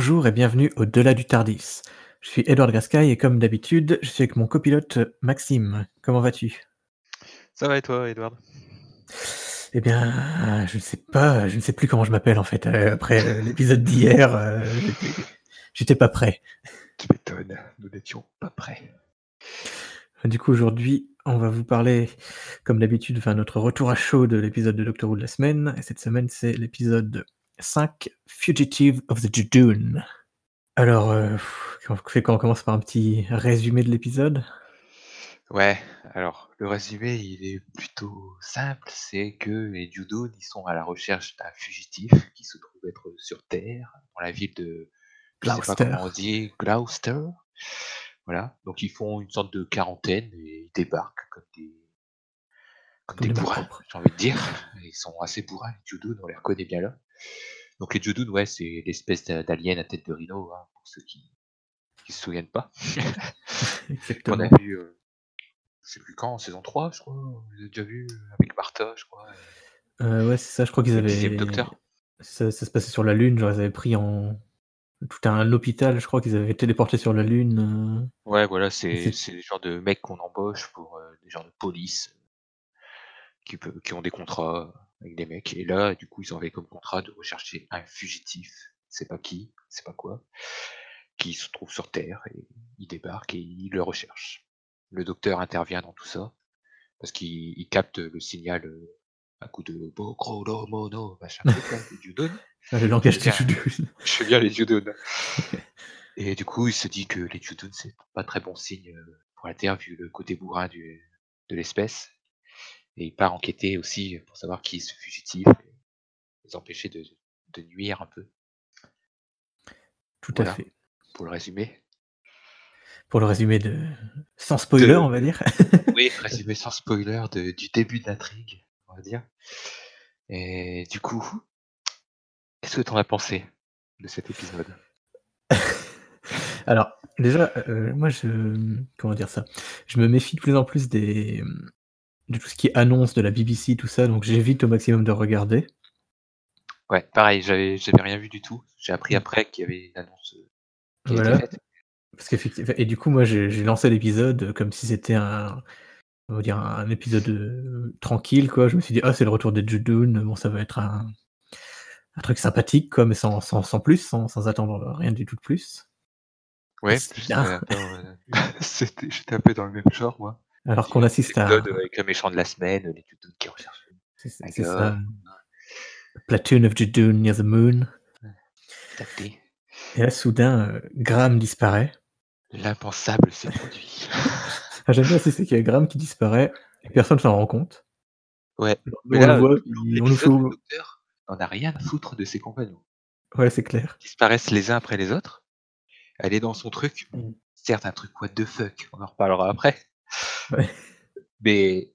Bonjour et bienvenue au-delà du Tardis. Je suis Edouard Gascaille et comme d'habitude, je suis avec mon copilote Maxime. Comment vas-tu? Ça va et toi, Edouard? Eh bien, je ne sais pas, je ne sais plus comment je m'appelle en fait, heu, après l'épisode d'hier, j'étais j'étais pas prêt. Tu m'étonnes, nous n'étions pas prêts. Du coup, aujourd'hui, on va vous parler, comme d'habitude, enfin notre retour à chaud de l'épisode de Doctor Who de la semaine et cette semaine, c'est l'épisode 5, Fugitive of the Judoon. Alors, heu, on commence par un petit résumé de l'épisode? Ouais, alors le résumé, il est plutôt simple, c'est que les Judoon, ils sont à la recherche d'un fugitif qui se trouve être sur Terre, dans la ville de pas Gloucester. comment on dit, Gloucester. Voilà, donc ils font une sorte de quarantaine et ils débarquent comme des comme Comme des bourrins, j'ai envie de dire. Ils sont assez bourrins, les Judoon, on les reconnaît bien là. Donc les Judoon, ouais, c'est l'espèce d'a d'alien à tête de rhino, hein, pour ceux qui qui se souviennent pas. Qu'on a vu, heu, je sais plus quand, en saison 3 je crois, on les a déjà vus avec Martha, je crois et Heu, ouais, c'est ça, je crois qu'ils et le 10e avaient Docteur. ça ça se passait sur la Lune, genre ils avaient pris en tout un hôpital, je crois qu'ils avaient téléporté sur la Lune, heu, Ouais, voilà, c'est le genre de mecs qu'on embauche pour, heu, des genres de police, qui peut qui ont des contrats avec des mecs et là, du coup, ils avaient comme contrat de rechercher un fugitif, c'est pas qui, c'est pas quoi, qui se trouve sur Terre et il débarque et ils le recherchent. Le docteur intervient dans tout ça, parce qu'il il capte le signal, heu, à coup de Bokrodomono, machin truc là, les Judoon. Ah, le langage des je fais bien les Judoon. Et du coup, il se dit que les Judoon, c'est pas très bon signe, heu, pour la Terre vu le côté bourrin du de l'espèce et il part enquêter aussi pour savoir qui est ce fugitif les empêcher de de nuire un peu. Tout à fait. pour le résumé. Pour le résumé de sans spoiler, De on va dire. oui, résumé sans spoiler de du début de l'intrigue, on va dire. Et du coup, qu'est-ce que tu en as pensé de cet épisode? Alors, déjà, heu, moi je, comment dire ça? Je me méfie de plus en plus des, de tout ce qui est annonce de la BBC, tout ça, donc j'évite au maximum de regarder. Ouais, pareil, j'avais j'avais rien vu du tout. J'ai appris Mmh. après qu'il y avait une annonce, heu, qui Voilà, faite. parce et du coup, moi j'ai j'ai lancé l'épisode comme si c'était un on va dire un épisode, heu, tranquille quoi. Je me suis dit: «Ah c'est le retour des Judoon, bon ça va être un un truc sympathique quoi», mais sans sans sans plus, sans sans attendre rien du tout de plus. Ouais, j'étais un peu, j'étais un peu dans le même genre moi. Alors qu'on assiste à avec le méchant de la semaine, les Judoon qui recherchent c'est ça. platoon of Judoon near the moon. Et là soudain, heu, Graham disparaît. L'impensable s'est produit. Ah j'aime bien c'est qu'il y a Graham qui disparaît et personne s'en rend compte. Ouais, mais On le là, voit, le on nous le docteur n'en a rien à foutre de ses compagnons. ouais, c'est clair. Ils disparaissent les uns après les autres. Elle est dans son truc, Mmh. certes un truc what the fuck, on en reparlera après. Ouais. Mais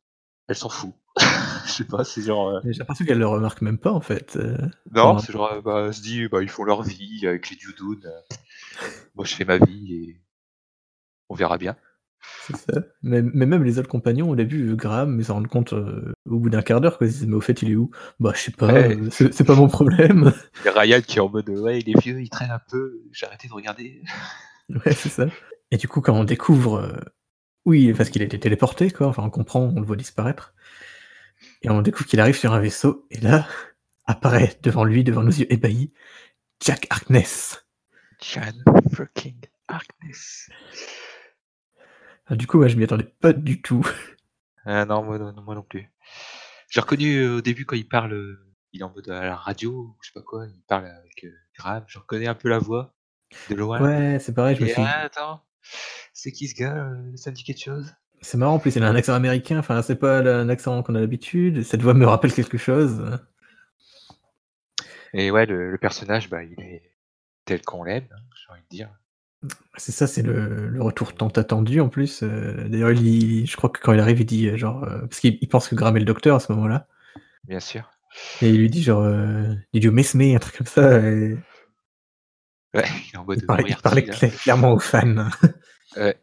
elle s'en fout. Je sais pas, c'est genre, Mais j'ai l'impression qu'elle le remarque même pas en fait, heu, non, c'est genre, bah, elle se dit: «Bah, ils font leur vie avec les Judoon, heu, moi je fais ma vie et on verra bien». c'est ça. Mais mais même les autres compagnons au début, Graham, ils s'en rendent compte, au bout d'un quart d'heure quoi. Ils se disent: «Mais au fait il est où?» «Bah je sais pas, Ouais. c'est pas mon problème». Il y a Ryan qui est en mode, «Ouais, il est vieux, il traîne un peu, j'ai arrêté de regarder». Ouais, c'est ça. Et du coup quand on découvre, oui, parce qu'il a été téléporté quoi, enfin on comprend, on le voit disparaître. Et on découvre qu'il arrive sur un vaisseau et là, apparaît devant lui, devant nos yeux ébahis, Jack Harkness. Jan fucking Harkness. Ah du coup, ouais, je m'y attendais pas du tout. Ah non, moi non moi non plus. J'ai reconnu, heu, au début quand il parle, heu, il est en mode à la radio ou je sais pas quoi, il parle avec, Graham, je reconnais un peu la voix de loin Ouais, c'est pareil, je me suis «Ah attends, c'est qui ce gars, heu, ça me dit quelque chose?» c'est marrant en plus, il a un accent américain, enfin c'est pas un accent qu'on a l'habitude, cette voix me rappelle quelque chose. et ouais, le le personnage, bah, il est tel qu'on l'aime, hein, j'ai envie de dire. C'est ça, c'est le le retour tant attendu en plus, heu, d'ailleurs je crois que quand il arrive, il dit, heu, genre, parce qu'il il pense que Graham est le docteur à ce moment-là Bien sûr. et il lui dit genre, heu: «Did you miss me?» un truc comme ça et Ouais, il est en mode il parlait il parlait clairement aux fans. Ouais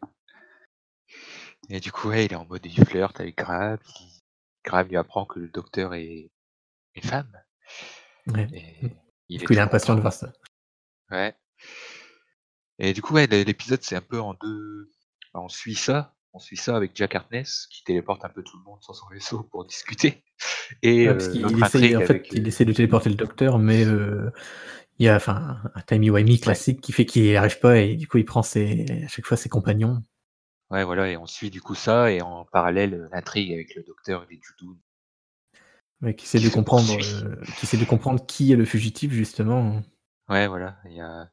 et du coup, ouais, il est en mode il flirte avec Graham, qui Graham lui apprend que le docteur est une femme Ouais. et Mmh. il Du est coup, il est tout impatient de voir ça. Ouais Et du coup, ouais, l'é l'épisode, c'est un peu en 2 bah, on suit ça on suit ça avec Jack Harkness qui téléporte un peu tout le monde sur son vaisseau pour discuter et Ouais, parce l'autre essaye intrigue en fait, avec, il heu essaie de téléporter le docteur, mais heu, il y a enfin un timey-wimey Ouais. classique qui fait qu'il y arrive pas et du coup il prend ses à chaque fois ses compagnons. Ouais, voilà et on suit du coup ça et en parallèle, l'intrigue avec le docteur et les Judoon. Ouais, qui essaie Qui de comprendre, essaie de comprendre qui est le fugitif justement. Ouais, voilà, il y a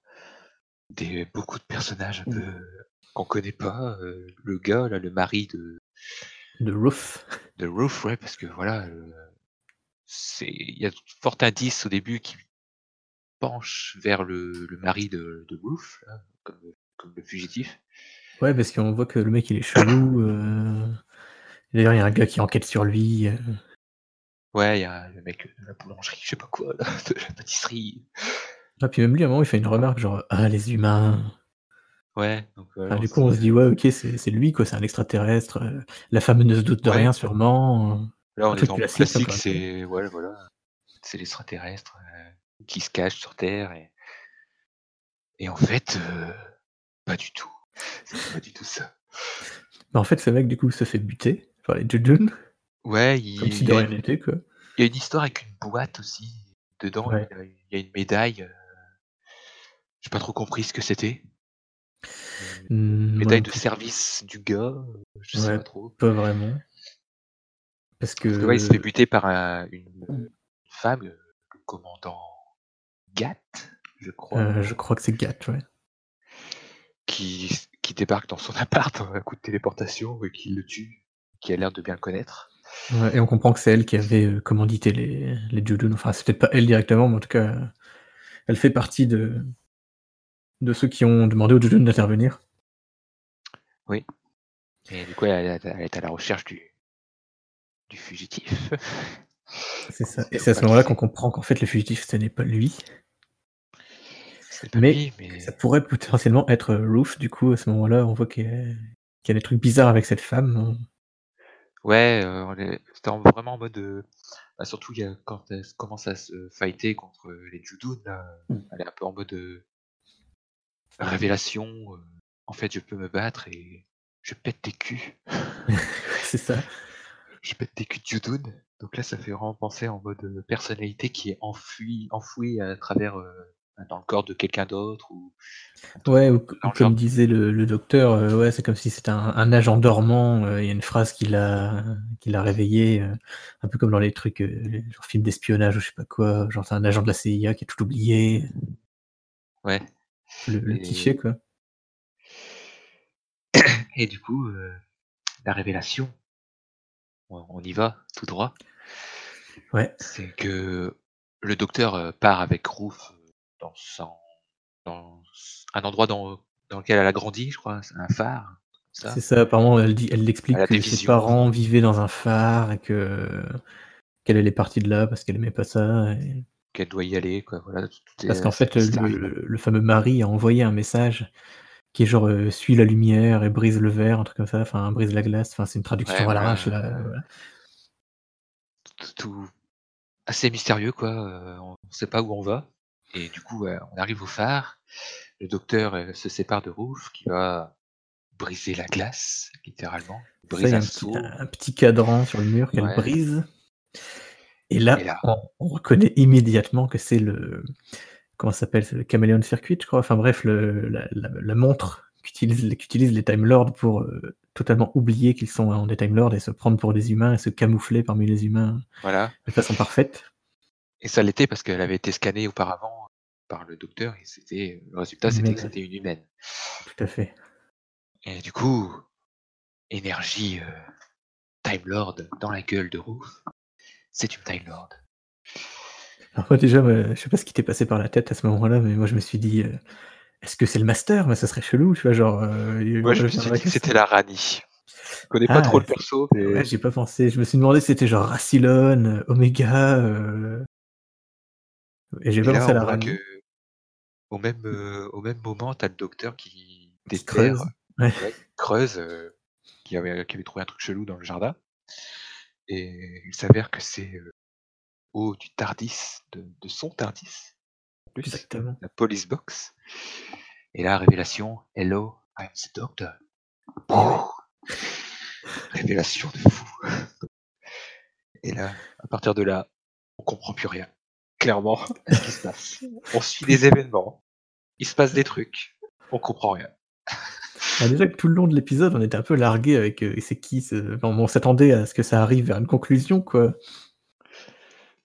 des beaucoup de personnages un peu, heu, qu'on connaît pas, heu, le gars là, le mari de De Ruth. de Ruth, ouais, parce que voilà, c'est il y a fort indice au début qui penche vers le le mari de de là, comme le comme le fugitif. Ouais, parce qu'on voit que le mec il est chelou, heu, d'ailleurs il y a un gars qui enquête sur lui, heu Ouais, il y a le mec de la boulangerie, je sais pas quoi là, de la pâtisserie. Ah puis même lui à un moment il fait une remarque genre: «Ah les humains». Ouais, donc Ah du coup on se dit: «Ouais OK c'est lui quoi, c'est un extraterrestre», heu, la femme ne se doute de Ouais. rien sûrement, Là, on est dans le classique c'est ouais, voilà, c'est l'extraterrestre, qui se cache sur terre et et en fait, heu, pas du tout, c'est pas du tout ça. Bah en fait ce mec du coup se fait buter par les Judoon. Ouais, Comme il si de rien une n'était quoi. il y a une histoire avec une boîte aussi, dedans il y a il y a une médaille, heu j'ai pas trop compris ce que c'était. Mmh, moi médaille de service du gars, je sais Ouais, pas trop. pas vraiment. Parce Parce que ouais, il se fait buter par un une, femme, le commandant Gat, je crois. Heu, je crois que c'est Gat, ouais. Qui qui débarque dans son appart à coup de téléportation et qui le tue, qui a l'air de bien le connaître. Ouais et on comprend que c'est elle qui avait, heu, commandité les les Judoon, enfin c'est peut-être pas elle directement, mais en tout cas, elle fait partie de de ceux qui ont demandé aux Judoon d'intervenir. Oui et du coup elle est elle est à la recherche du du fugitif. C'est ça et c'est à ce moment-là qu'on comprend qu'en fait le fugitif ce n'est pas lui. Pas Mais lui, ça pourrait potentiellement être, heu, Ruth du coup à ce moment-là on voit qu'il y a qu'il y a des trucs bizarres avec cette femme. Ouais, est c'était en vraiment en mode, heu, bah surtout il y a quand elle commence à se fighter contre, heu, les là, heu, elle est un peu en mode, heu révélation, en fait je peux me battre et je pète des culs. C'est ça. Je pète des culs de Judoon, donc là ça fait vraiment penser en mode, heu, personnalité qui est enfuie enfouie à travers, heu, bah dans le corps de quelqu'un d'autre ou Ouais ou ou comme disait le le docteur, heu, ouais c'est comme si c'était un un agent dormant, il y a une phrase qui l'a qui l'a réveillé, un peu comme dans les trucs, genre films d'espionnage ou je sais pas quoi, genre c'est un agent de la CIA qui a tout oublié. Ouais Le le et cliché quoi. et du coup, la révélation on y va, tout droit Ouais. c'est que le docteur, heu, part avec Ruth, heu, dans son dans s un endroit dans dans lequel elle a grandi je crois, un phare, C'est ça. apparemment elle dit elle des que ses parents vivaient dans un phare et que qu'elle elle est partie de là parce qu'elle aimait pas ça et Qu'elle doit y aller quoi, voilà, tout parce qu'en fait, le le fameux mari a envoyé un message qui est genre, «Suis la lumière et brise le verre», un truc comme ça, enfin brise la glace, enfin c'est une Ouais traduction à l'arrache là, voilà. T tout assez mystérieux quoi, on sait pas où on va et du coup, on arrive au phare. Le docteur, heu, se sépare de Ruth qui va briser la glace littéralement, Ça, brise y a un petit un petit cadran sur le mur qu'elle Ouais. brise et Et là, là on on reconnaît immédiatement que c'est le comment ça s'appelle? Le Chameleon Circuit je crois, enfin bref le la la la montre qu'utilisent les qu'utilisent les Time Lords pour, heu, totalement oublier qu'ils sont en des Time Lords et se prendre pour des humains et se camoufler parmi les humains Voilà. de façon parfaite. Et ça l'était parce qu'elle avait été scannée auparavant par le docteur et c'était le résultat c'était que c'était une humaine. Tout à fait. Et du coup, énergie, heu, Time Lord dans la gueule de Ruth, c'est une Time Lord. Alors moi déjà, je sais pas ce qui t'est passé par la tête à ce moment-là, mais moi je me suis dit, heu: «Est-ce que c'est le Master?» mais ça serait chelou, tu vois? Genre, il Moi je me suis dit que c'était la Rani. Je connais pas Ah trop le perso mais j'y ai pas pensé, je me suis demandé si c'était genre Rassilon, heu, Omega, et j'ai pas pensé à la que Rani. au même, au même moment tu as le docteur qui déterre, creuse, ouais. ouais, creuse, heu, qui avait qui avait trouvé un truc chelou dans le jardin. Et il s'avère que c'est, haut du Tardis, de de son Tardis. plus, Exactement. la police box. Et là, révélation, hello, I'm the doctor. Révélation de fou. Et là, à partir de là, on comprend plus rien. Clairement, à ce qui se passe. On suit des événements. Il se passe des trucs. On comprend rien. Bah, déjà que tout le long de l'épisode, on était un peu largué avec euh, et c'est qui enfin, on s'attendait à ce que ça arrive vers une conclusion, quoi.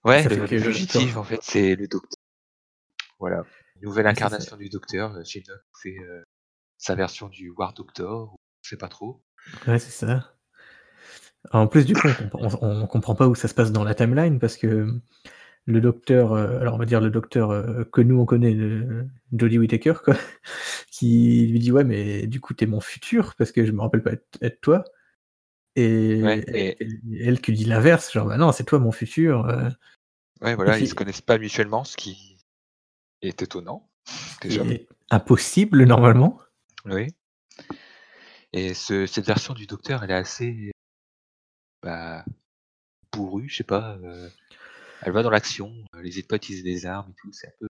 Ouais, Ça le, fugitif, en fait, c'est le docteur. Voilà. Nouvelle incarnation du docteur. Shinnok fait euh, sa version du War Doctor. ou Je sais pas trop. Ouais, c'est ça. En plus, du coup, on, on comprend pas où ça se passe dans la timeline parce que le docteur, euh, alors on va dire le docteur euh, que nous on connaît, le, Jodie Whittaker, quoi, qui lui dit ouais, mais du coup t'es mon futur parce que je me rappelle pas être, être toi. Et, Ouais, elle qui dit l'inverse, genre bah non, c'est toi mon futur. euh, Ouais, voilà, ils se connaissent pas mutuellement, ce qui est étonnant. Déjà. et impossible normalement. Oui. Et ce, cette version du docteur, elle est assez bah, bourrue, je sais pas. euh, elle va dans l'action, elle n'hésite pas à utiliser des armes et tout. C'est un peu.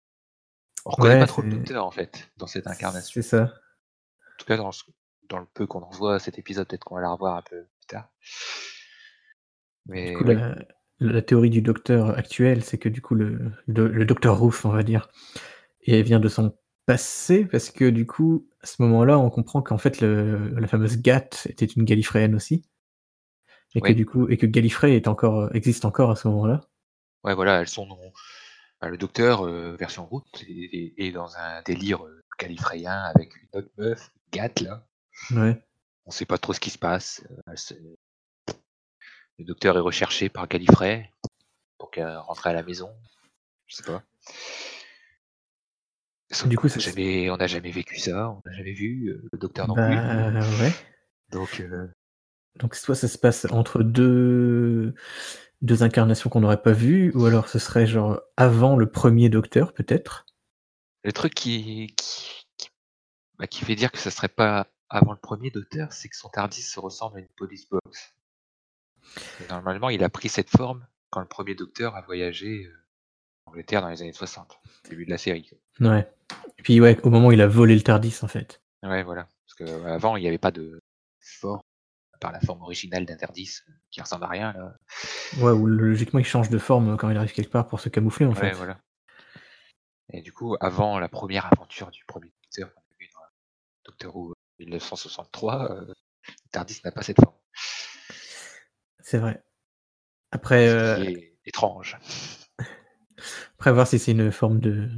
On reconnaît Ouais, pas trop le docteur en fait dans cette incarnation. C'est ça. En tout cas, dans le, dans le peu qu'on en voit cet épisode, peut-être qu'on va la revoir un peu plus tard. Mais Du coup, oui. la, la théorie du docteur actuel, c'est que du coup, le, le, le docteur Roof, on va dire, et vient de son passé, parce que du coup, à ce moment-là, on comprend qu'en fait, le, la fameuse Gat était une Gallifréenne aussi. Et que du coup, et que Gallifrey est encore, existe encore à ce moment-là. Ouais, voilà, elles sont bah, le docteur euh, version route est, est dans un délire euh, gallifréen avec une autre meuf, Gat là. Ouais. On sait pas trop ce qui se passe. Euh, Le docteur est recherché par Gallifrey pour qu'elle rentre à la maison. Je sais pas. Sauf Du qu'on coup, a c'est- jamais, on n'a jamais vécu ça, on n'a jamais vu euh, le docteur non Bah, plus. ouais. Donc, euh, Donc, soit ça se passe entre deux, deux incarnations qu'on n'aurait pas vues, ou alors ce serait genre avant le premier docteur, peut-être. le truc qui, qui, qui, bah, qui fait dire que ça serait pas avant le premier docteur, c'est que son Tardis se ressemble à une police box. Et normalement, il a pris cette forme quand le premier docteur a voyagé euh, en Angleterre dans les années 60, début de la série. Ouais. Et puis, ouais, au moment où il a volé le Tardis, en fait. Ouais, voilà. Parce que euh, avant, il n'y avait pas de forme, à part la forme originale d'Interdis, euh, qui ressemble à rien. Là. Ouais, ou logiquement, il change de forme quand il arrive quelque part pour se camoufler, en Ouais, fait. voilà. Et du coup, avant la première aventure du premier docteur, Doctor Who 1963, euh, Tardis n'a pas cette forme. C'est vrai. Après, Ce euh, qui est étrange. après, voir si c'est une forme de,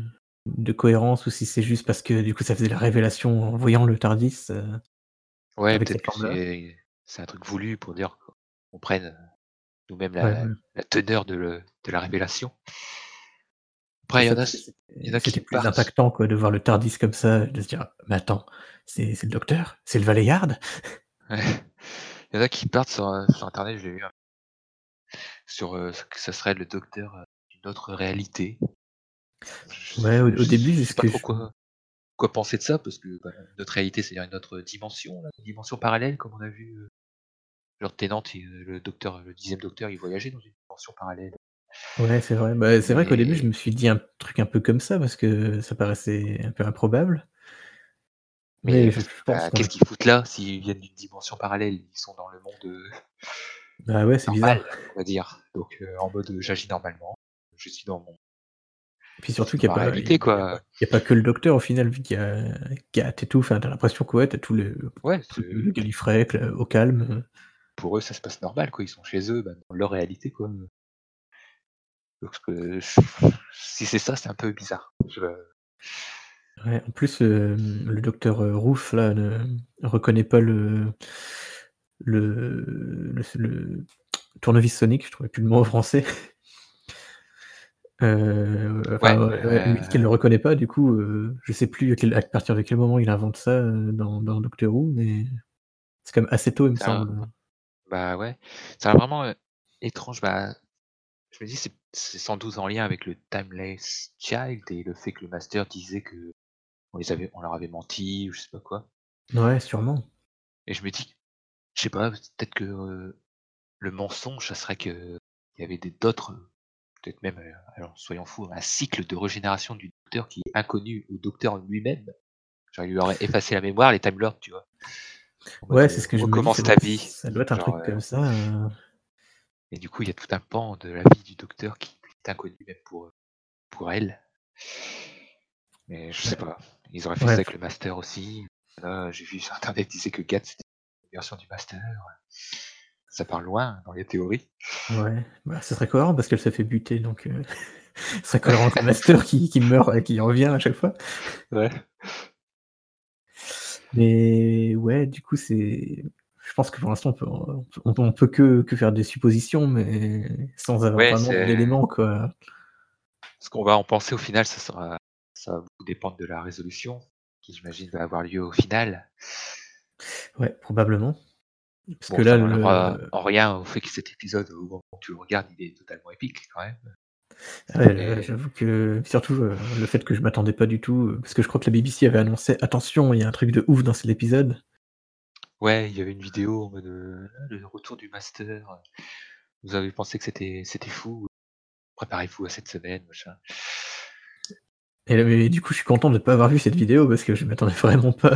de cohérence ou si c'est juste parce que du coup, ça faisait la révélation en voyant le Tardis. euh, Ouais, avec peut-être que c'est un truc voulu pour dire qu'on prenne nous-mêmes la, Ouais, la teneur de, le- de la révélation. Après, il y en a, y en a qui C'était plus partent. impactant quoi, de voir le Tardis comme ça, de se dire Mais attends, c'est c'est le docteur? C'est le Valeyard Ouais. Il y en a qui partent sur, euh, sur internet, je l'ai vu, hein, sur euh, ce que ça serait le docteur euh, d'une autre réalité. Je- Ouais, au, au je début, sais pas trop quoi, quoi penser de ça, parce que bah, notre réalité, c'est-à-dire une autre dimension, là, une dimension parallèle, comme on a vu. genre Tennant, le docteur, le dixième docteur, il voyageait dans une dimension parallèle. Ouais, c'est vrai. Bah, c'est vrai qu'au début, je me suis dit un truc un peu comme ça parce que ça paraissait un peu improbable. Mais, pense bah, qu'est-ce qu'ils foutent là s'ils viennent d'une dimension parallèle? Ils sont dans le monde euh, Bah ouais, c'est bizarre. normal, on va dire. Donc euh, en mode euh, j'agis normalement, je suis dans mon. Et puis surtout qu'il n'y a, pas- réalité, il y a quoi. pas- il y a pas que le docteur au final, vu qu'il y a Gat et tout. Enfin, t'as l'impression que ouais, t'as tout le, Ouais, tout le cla- au calme. pour eux ça se passe normal, quoi. Ils sont chez eux, bah, dans leur réalité, quoi. Donc euh, si c'est ça, c'est un peu bizarre. Je- Ouais, en plus, euh, le docteur euh, Roof là ne reconnaît pas le le, le, le tournevis sonique, je trouvais plus le mot en français. Euh, enfin, Ouais, ouais, ouais, lui dit qu'elle le reconnaît pas, du coup, euh, je sais plus à, quel- à partir de quel moment il invente ça euh, dans, dans Doctor Who, mais c'est quand même assez tôt, il me semble. Bah ouais, c'est vraiment étrange. Bah, je me dis c'est sans doute en lien avec le Timeless Child et le fait que le master disait que on les avait, on leur avait menti ou je sais pas quoi. Ouais, sûrement. Et je me dis, je sais pas, peut-être que euh, le mensonge, ça serait que il y avait d'autres peut-être même, euh, alors soyons fous, un cycle de régénération du docteur qui est inconnu au docteur lui-même. Genre il lui aurait effacé la mémoire, les Time Lords, tu vois. Ouais, c'est ce que je me dis, ta vie. Ça doit être un Genre, truc euh, comme ça. euh. Et du coup, il y a tout un pan de la vie du docteur qui est inconnu même pour, pour elle. Mais je sais pas. Ils auraient fait Ouais. ça avec le Master aussi. Là, j'ai vu sur internet disait que Gat c'était une version du Master. Ça part loin dans les théories. Ouais, bah, ce serait cohérent parce qu'elle se fait buter, donc euh, ce serait cohérent avec le master qui, qui meurt et qui revient à chaque fois. Ouais. Mais ouais, du coup, c'est. Je pense que pour l'instant, on peut, on, peut- on peut que, que faire des suppositions, mais sans avoir Ouais, vraiment d'éléments, quoi. Ce qu'on va en penser au final, ça sera, ça va beaucoup dépendre de la résolution, qui j'imagine va avoir lieu au final. Ouais, probablement. Parce Bon, que ça là, n'enlèvera le... en rien au fait que cet épisode, au moment où tu le regardes, il est totalement épique quand même. ouais, Et- là, j'avoue que surtout euh, le fait que je m'attendais pas du tout, euh, parce que je crois que la BBC avait annoncé attention, il y a un truc de ouf dans cet épisode. Ouais, il y avait une vidéo en mode euh, le retour du master. Vous avez pensé que c'était c'était fou. Préparez-vous à cette semaine, machin. Et du coup, je suis content de ne pas avoir vu cette vidéo parce que je m'attendais vraiment pas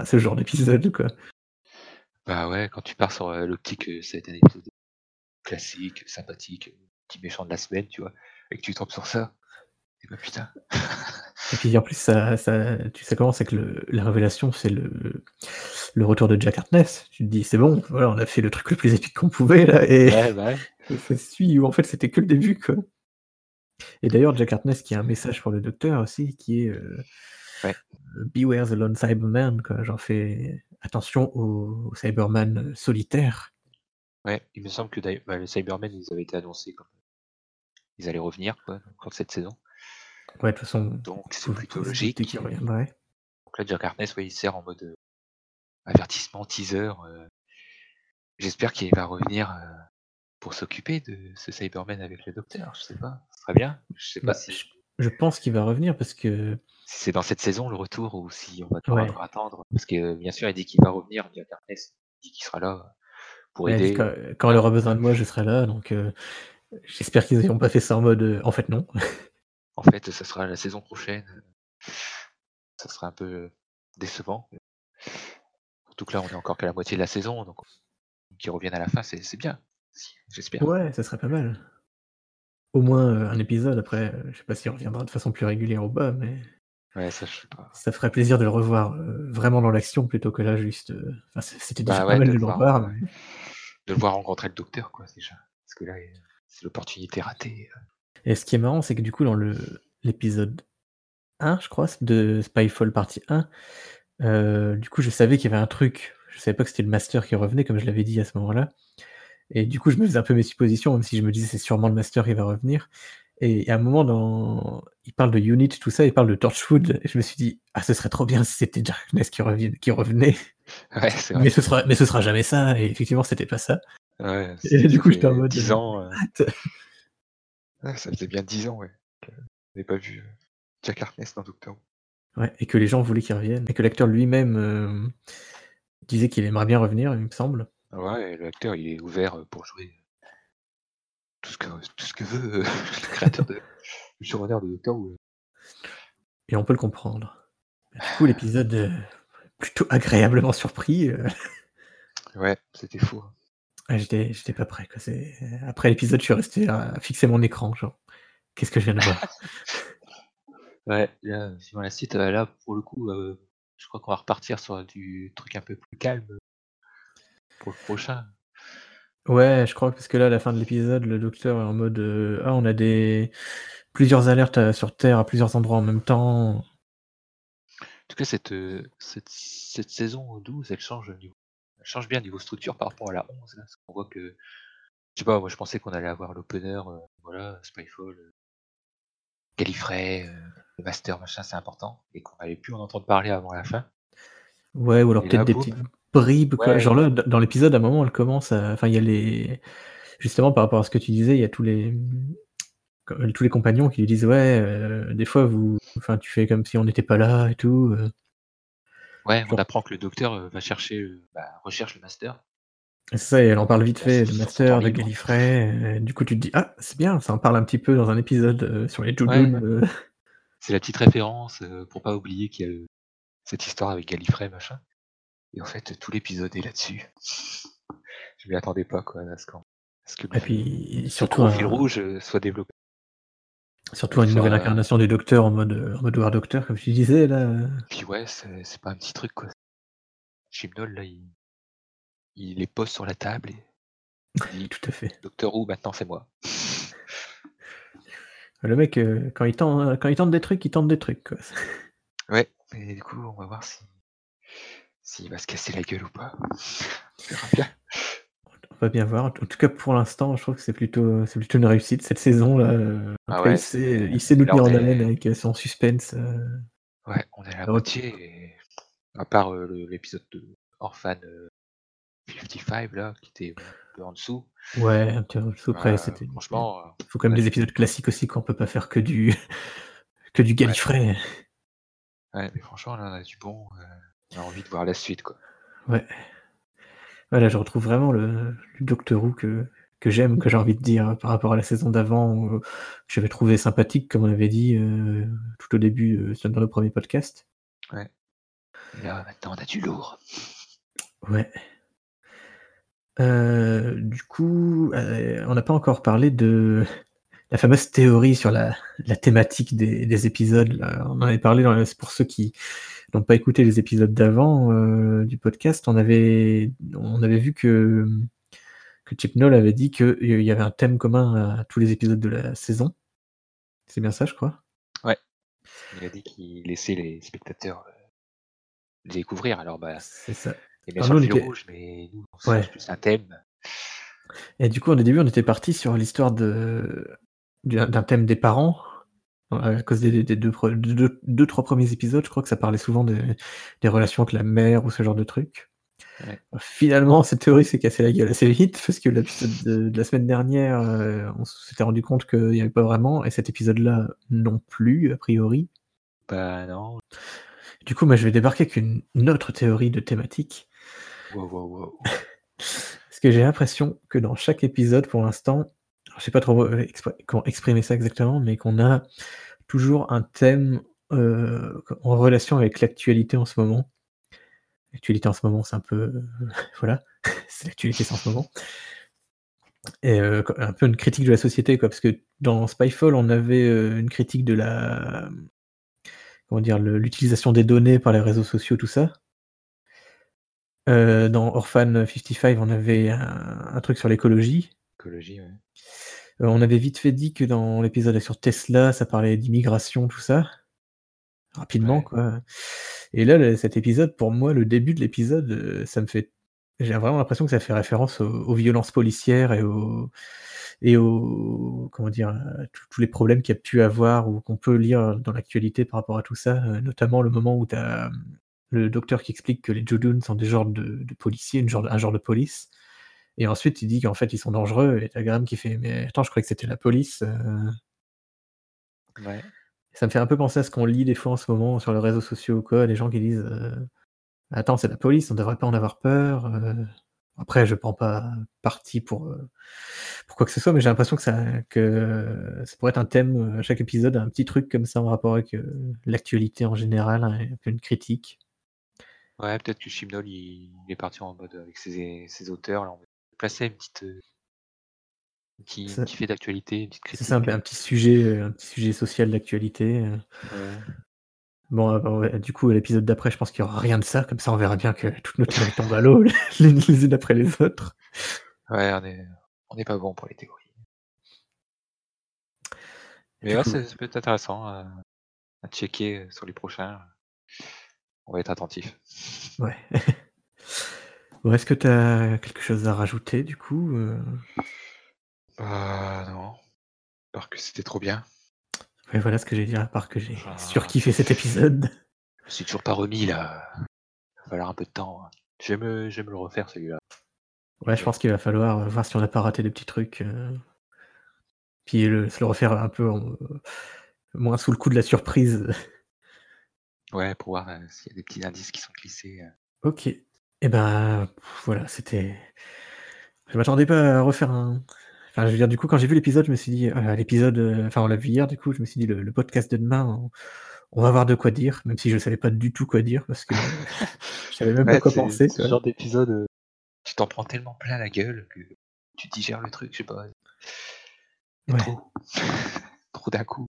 à ce genre d'épisode, quoi. Bah ouais, quand tu pars sur euh, l'optique, euh, ça va être un épisode classique, sympathique, petit méchant de la semaine, tu vois, et que tu tombes sur ça. Et bah putain. Et puis en plus, ça, ça, tu c'est que le, la révélation, c'est le, le retour de Jack Harkness. Tu te dis, c'est bon, voilà, on a fait le truc le plus épique qu'on pouvait là, et Ouais, bah ouais. et ça suit où en fait c'était que le début, quoi. Et d'ailleurs, Jack Harkness qui a un message pour le docteur aussi, qui est euh, Ouais. euh, Beware the lone Cyberman, quoi. J'en fais attention aux Cyberman solitaires. Ouais, il me semble que bah, les Cybermen, ils avaient été annoncés comme ils allaient revenir quoi, au de cette saison. Ouais, de toute façon, Donc c'est plutôt logique. reviendrait. Donc là, Jack Harkness, ouais, il sert en mode euh, avertissement, teaser. euh. J'espère qu'il va revenir pour s'occuper de ce Cyberman avec le docteur. Je sais pas, serait bien. Je sais pas Bah, si, je, je pense qu'il va revenir parce que si c'est dans cette saison le retour ou si on va Ouais. encore attendre. Parce que bien sûr, il dit qu'il va revenir, Jack Harkness. Il dit qu'il sera là pour aider. quand, quand elle aura besoin de moi, je serai là. Donc euh, j'espère qu'ils n'ont pas fait ça en mode euh, en fait non. En fait, ça sera la saison prochaine. Ça sera un peu euh, décevant. Surtout que là, on est encore qu'à la moitié de la saison, donc qu'ils reviennent à la fin, c'est bien. J'espère. Ouais, ça serait pas mal. Au moins euh, un épisode après. euh, je sais pas s'il reviendra de façon plus régulière ou pas, mais Ouais, ça, je sais pas. ça ferait plaisir de le revoir euh, vraiment dans l'action plutôt que là juste. euh, Enfin, c'était déjà Bah pas mal de de le le voir, revoir. mais- De le voir rencontrer le docteur, quoi, déjà. Parce que là, c'est l'opportunité ratée. Et ce qui est marrant, c'est que du coup, dans le l'épisode 1, je crois, de Spyfall partie 1, euh, du coup, je savais qu'il y avait un truc. Je savais pas que c'était le master qui revenait, comme je l'avais dit à ce moment-là. Et du coup, je me faisais un peu mes suppositions, même si je me disais c'est sûrement le master qui va revenir. Et à un moment, dans... il parle de Unit, tout ça, il parle de Torchwood. Et je me suis dit, ah, ce serait trop bien si c'était Darkness qui, revient- qui revenait. Ouais, c'est vrai. Mais ce, sera... mais ce sera jamais ça. Et effectivement, c'était pas ça. Ouais, Et du coup, j'étais en mode, 10 euh, ans. euh, ouais, ça faisait bien 10 ans, ouais. On n'avait pas vu euh, Jack Harkness dans Doctor Who. Ouais, et que les gens voulaient qu'il revienne. Et que l'acteur lui-même euh, disait qu'il aimerait bien revenir, il me semble. Ouais, et l'acteur, il est ouvert euh, pour jouer euh, tout ce que, tout ce que veut euh, le créateur de. le showrunner de Doctor Who. Et on peut le comprendre. Du coup, l'épisode plutôt agréablement surpris. Ouais, c'était fou. hein. ah, J'étais j'étais pas prêt. Quoi. c'est- Après l'épisode, je suis resté à fixer mon écran. Genre, qu'est-ce que je viens de voir? Ouais, là, suivant la suite, euh, là, pour le coup, euh, je crois qu'on va repartir sur du truc un peu plus calme pour le prochain. Ouais, je crois que parce que là, à la fin de l'épisode, le docteur est en mode euh, Ah, on a des plusieurs alertes à- sur Terre à plusieurs endroits en même temps. En tout cas, cette, euh, cette, cette saison 12, elle change, au niveau, elle change bien niveau structure par rapport à la 11. Là, parce qu'on voit que, je sais pas, moi je pensais qu'on allait avoir l'opener, euh, voilà, Spyfall, euh, Gallifrey, euh, le Master, machin, c'est important, et qu'on allait plus en entendre parler avant la fin. Ouais, ou alors peut-être des boum. petites bribes. Quoi. Ouais. Genre là, dans l'épisode, à un moment, elle commence à. Enfin, il y a les. Justement, par rapport à ce que tu disais, il y a tous les. comme- Tous les compagnons qui lui disent Ouais, euh, des fois, vous. Enfin, tu fais comme si on n'était pas là et tout. euh. Ouais, on Genre- apprend que le docteur euh, va chercher, euh, bah, recherche le Master, C'est ça et elle en parle vite Bon, fait, son Master, de. Gallifrey, et du coup tu te dis: «Ah, c'est bien, ça en parle un petit peu dans un épisode, sur les Judoon, ouais. heu». C'est la petite référence, pour pas oublier qu'il y a, cette histoire avec Gallifrey machin et en fait, tout l'épisode est là-dessus. Je m'y attendais pas quoi à ce ce que Et puis surtout gros fil un rouge, heu, soit développé. surtout une nouvelle incarnation du Docteur en mode, heu, en mode War Doctor comme tu disais là, puis ouais, c'est pas un petit truc quoi. Chibnall là, il il les pose sur la table et il Tout à fait. «Docteur Who maintenant c'est moi». Le mec, heu, quand il tend quand il tente des trucs, il tente des trucs quoi. Ouais et du coup, on va voir si s'il va se casser la gueule ou pas. On verra bien. On va bien voir. En tout cas pour l'instant, je trouve que c'est plutôt c'est plutôt une réussite cette saison là, Ah ouais, il sait il sait nous là tenir on en haleine avec, heu, son suspense, heu. ouais, on est à la ret moitié et à part, le l'épisode de Orphan, heu, 55 là, qui était un peu en dessous. Ouais, un petit peu en dessous après c'était franchement, heu, faut quand même des épisodes classiques aussi quoi, on peut pas faire que du que du Ouais. Gallifrey. Ouais, mais franchement là, on a du bon, on a envie de voir la suite quoi. Ouais. Ouais là, je retrouve vraiment le le Doctor Who que que j'aime, que j'ai envie de dire, par rapport à la saison d'avant où j'avais trouvé sympathique comme on avait dit, heu, tout au début, sur dans le 1er podcast. Ouais. Là maintenant on a du lourd. Ouais. Du coup, on n'a pas encore parlé de la fameuse théorie sur la la thématique des des épisodes là. On en avait parlé dans pour ceux qui n'ont pas écouté les épisodes d'avant, heu, du podcast, on avait on avait vu que, que Chibnall avait dit qu'il y y avait un thème commun à tous les épisodes de la saison. C'est bien ça, je crois? Ouais. Il a dit qu'il laissait les spectateurs, découvrir alors bah, C'est ça. et bien Alors sûr nous le on fil était rouge, mais nous on cherche ouais. plus un thème. Et du coup, au début, on était partis sur l'histoire de d'un thème des parents, à cause des des 2 pre deux 2-3 premiers épisodes, je crois que ça parlait souvent des des relations avec la mère ou ce genre de trucs. Ouais. Finalement, cette théorie s'est cassée la gueule assez vite parce que l'épisode de de la semaine dernière, heu, on s'était rendu compte qu'il y avait pas vraiment et cet épisode-là non plus a priori. Bah non. Du coup, moi, je vais débarquer avec une une autre théorie de thématique. Waouh, waouh, waouh. Parce que j'ai l'impression que dans chaque épisode pour l'instant, je sais pas trop, expr comment exprimer ça exactement, mais qu'on a toujours un thème, heu, q en relation avec l'actualité en ce moment. L'actualité en ce moment, c'est un peu, heu, voilà, c'est l'actualité, en ce moment. Et un peu une critique de la société quoi, parce que dans Spyfall, on avait, une critique de la, comment dire? L'utilisation des données par les réseaux sociaux, tout ça. Dans Orphan 55, on avait un un truc sur l'écologie. Écologie, ouais. Heu, on avait vite fait dit que dans l'épisode sur Tesla, ça parlait d'immigration, tout ça. Rapidement, Ouais. quoi. Et là, le cet épisode, pour moi, le début de l'épisode, heu, ça me fait j'ai vraiment l'impression que ça fait référence aux aux violences policières et aux et aux comment dire? À tous les problèmes qu'il y a pu avoir ou qu'on peut lire dans l'actualité par rapport à tout ça, notamment le moment où tu as, le docteur qui explique que les Judoon sont des genres de de policiers, une genre un genre de police. Et ensuite, il dit qu'en fait, ils sont dangereux et tu as Graham qui fait: «Mais attends, je croyais que c'était la police, heu». Ouais. Ça me fait un peu penser à ce qu'on lit des fois en ce moment sur les réseaux sociaux ou quoi, les gens qui disent, heu: «Attends, c'est la police, on devrait pas en avoir peur», heu. Après, je prends pas parti pour, quoi que ce soit, mais j'ai l'impression que ça que ça pourrait être un thème, à chaque épisode, un petit truc comme ça en rapport avec, l'actualité en général, un peu une critique. Ouais, peut-être que Chibnall, il est parti en mode avec ses ses auteurs là, on placer une petite, petit fait d'actualité, c'est ça, un p un petit sujet, un petit sujet social d'actualité. Ouais. Bon, bon, ouais, du coup, l'épisode d'après, je pense qu'il y aura rien de ça, comme ça on verra bien que toutes nos théories tombent à l'eau, les les unes après les autres. Ouais, on est on est pas bon pour les théories. Mais ouais, coup c'est ça peut être intéressant à à checker, sur les prochains. On va être attentifs. Ouais. Bon, est-ce que tu as quelque chose à rajouter du coup, heu? Bah non, part que c'était trop bien. Ouais, voilà ce que j'allais dire, à part que j'ai Enfin surkiffé cet épisode. je me suis toujours pas remis là, il va falloir un peu de temps, hein. Je vais me je vais me le refaire celui-là. Ouais, je pense qu'il va falloir, heu, voir si on n'a pas raté des petits trucs, heu puis le se le refaire un peu en, moins sous le coup de la surprise. Ouais, pour voir, s'il y a des petits indices qui sont glissés. OK. Et ben, voilà, c'était Je m'attendais pas à refaire un enfin, je veux dire, du coup, quand j'ai vu l'épisode, je me suis dit, heu, l'épisode, heu, enfin, on l'a vu hier, du coup, je me suis dit: «Le le podcast de demain, on on va avoir de quoi dire», même si je savais pas du tout quoi dire parce que je savais même pas quoi penser, ce genre d'épisode, heu, tu t'en prends tellement plein la gueule que tu digères le truc, je sais pas. Ouais. trop. Trop d'un coup.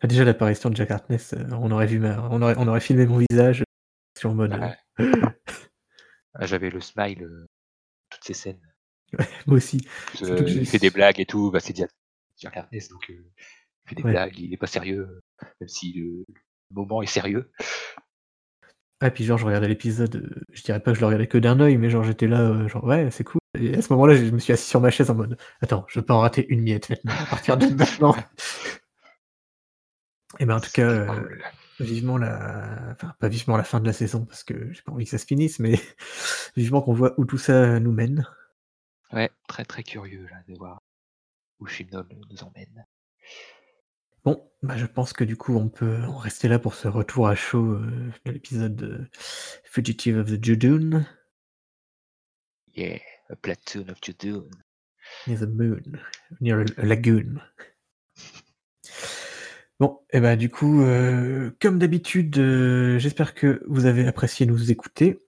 Bah, déjà l'apparition de Jack Harkness, heu, on aurait vu ma on aurait on aurait filmé mon visage, en mode, Ouais. Ah, j'avais le smile, heu, toutes ces scènes. Ouais, moi aussi. Que il fait des blagues et tout, bah, c'est Jack Harkness donc heu, il fait des Ouais. blagues, il est pas sérieux, même si le le moment est sérieux. Ah, puis genre, je regardais l'épisode, heu, je dirais pas que je le regardais que d'un œil, mais genre, j'étais là, genre: «Ouais, c'est cool» et à ce moment-là, je me suis assis sur ma chaise en mode: «Attends, je veux pas en rater une miette maintenant, à partir de maintenant». Et ben, en tout cas, cool. Vivement la enfin, pas vivement la fin de la saison parce que j'ai pas envie que ça se finisse, mais vivement qu'on voit où tout ça nous mène. Ouais, très, très curieux là de voir où Chibnall nous emmène. Bon, bah, je pense que du coup, on peut en rester là pour ce retour à chaud, heu, de l'épisode de Fugitive of the Judoon. Yeah, a platoon of Judoon. Near the moon, near a lagoon. Bon, et bah, du coup, heu, comme d'habitude, heu, j'espère que vous avez apprécié nous écouter.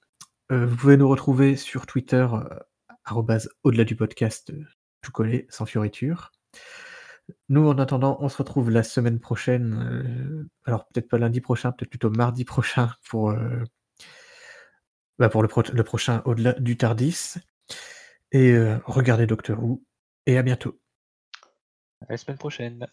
Heu, vous pouvez nous retrouver sur Twitter, au-delà du podcast, tout collé, sans fioriture. Nous, en attendant, on se retrouve la semaine prochaine, alors peut-être pas lundi prochain, peut-être plutôt mardi prochain pour, bah, pour le le prochain Au-delà du Tardis et regardez Doctor Who et à bientôt. À la semaine prochaine.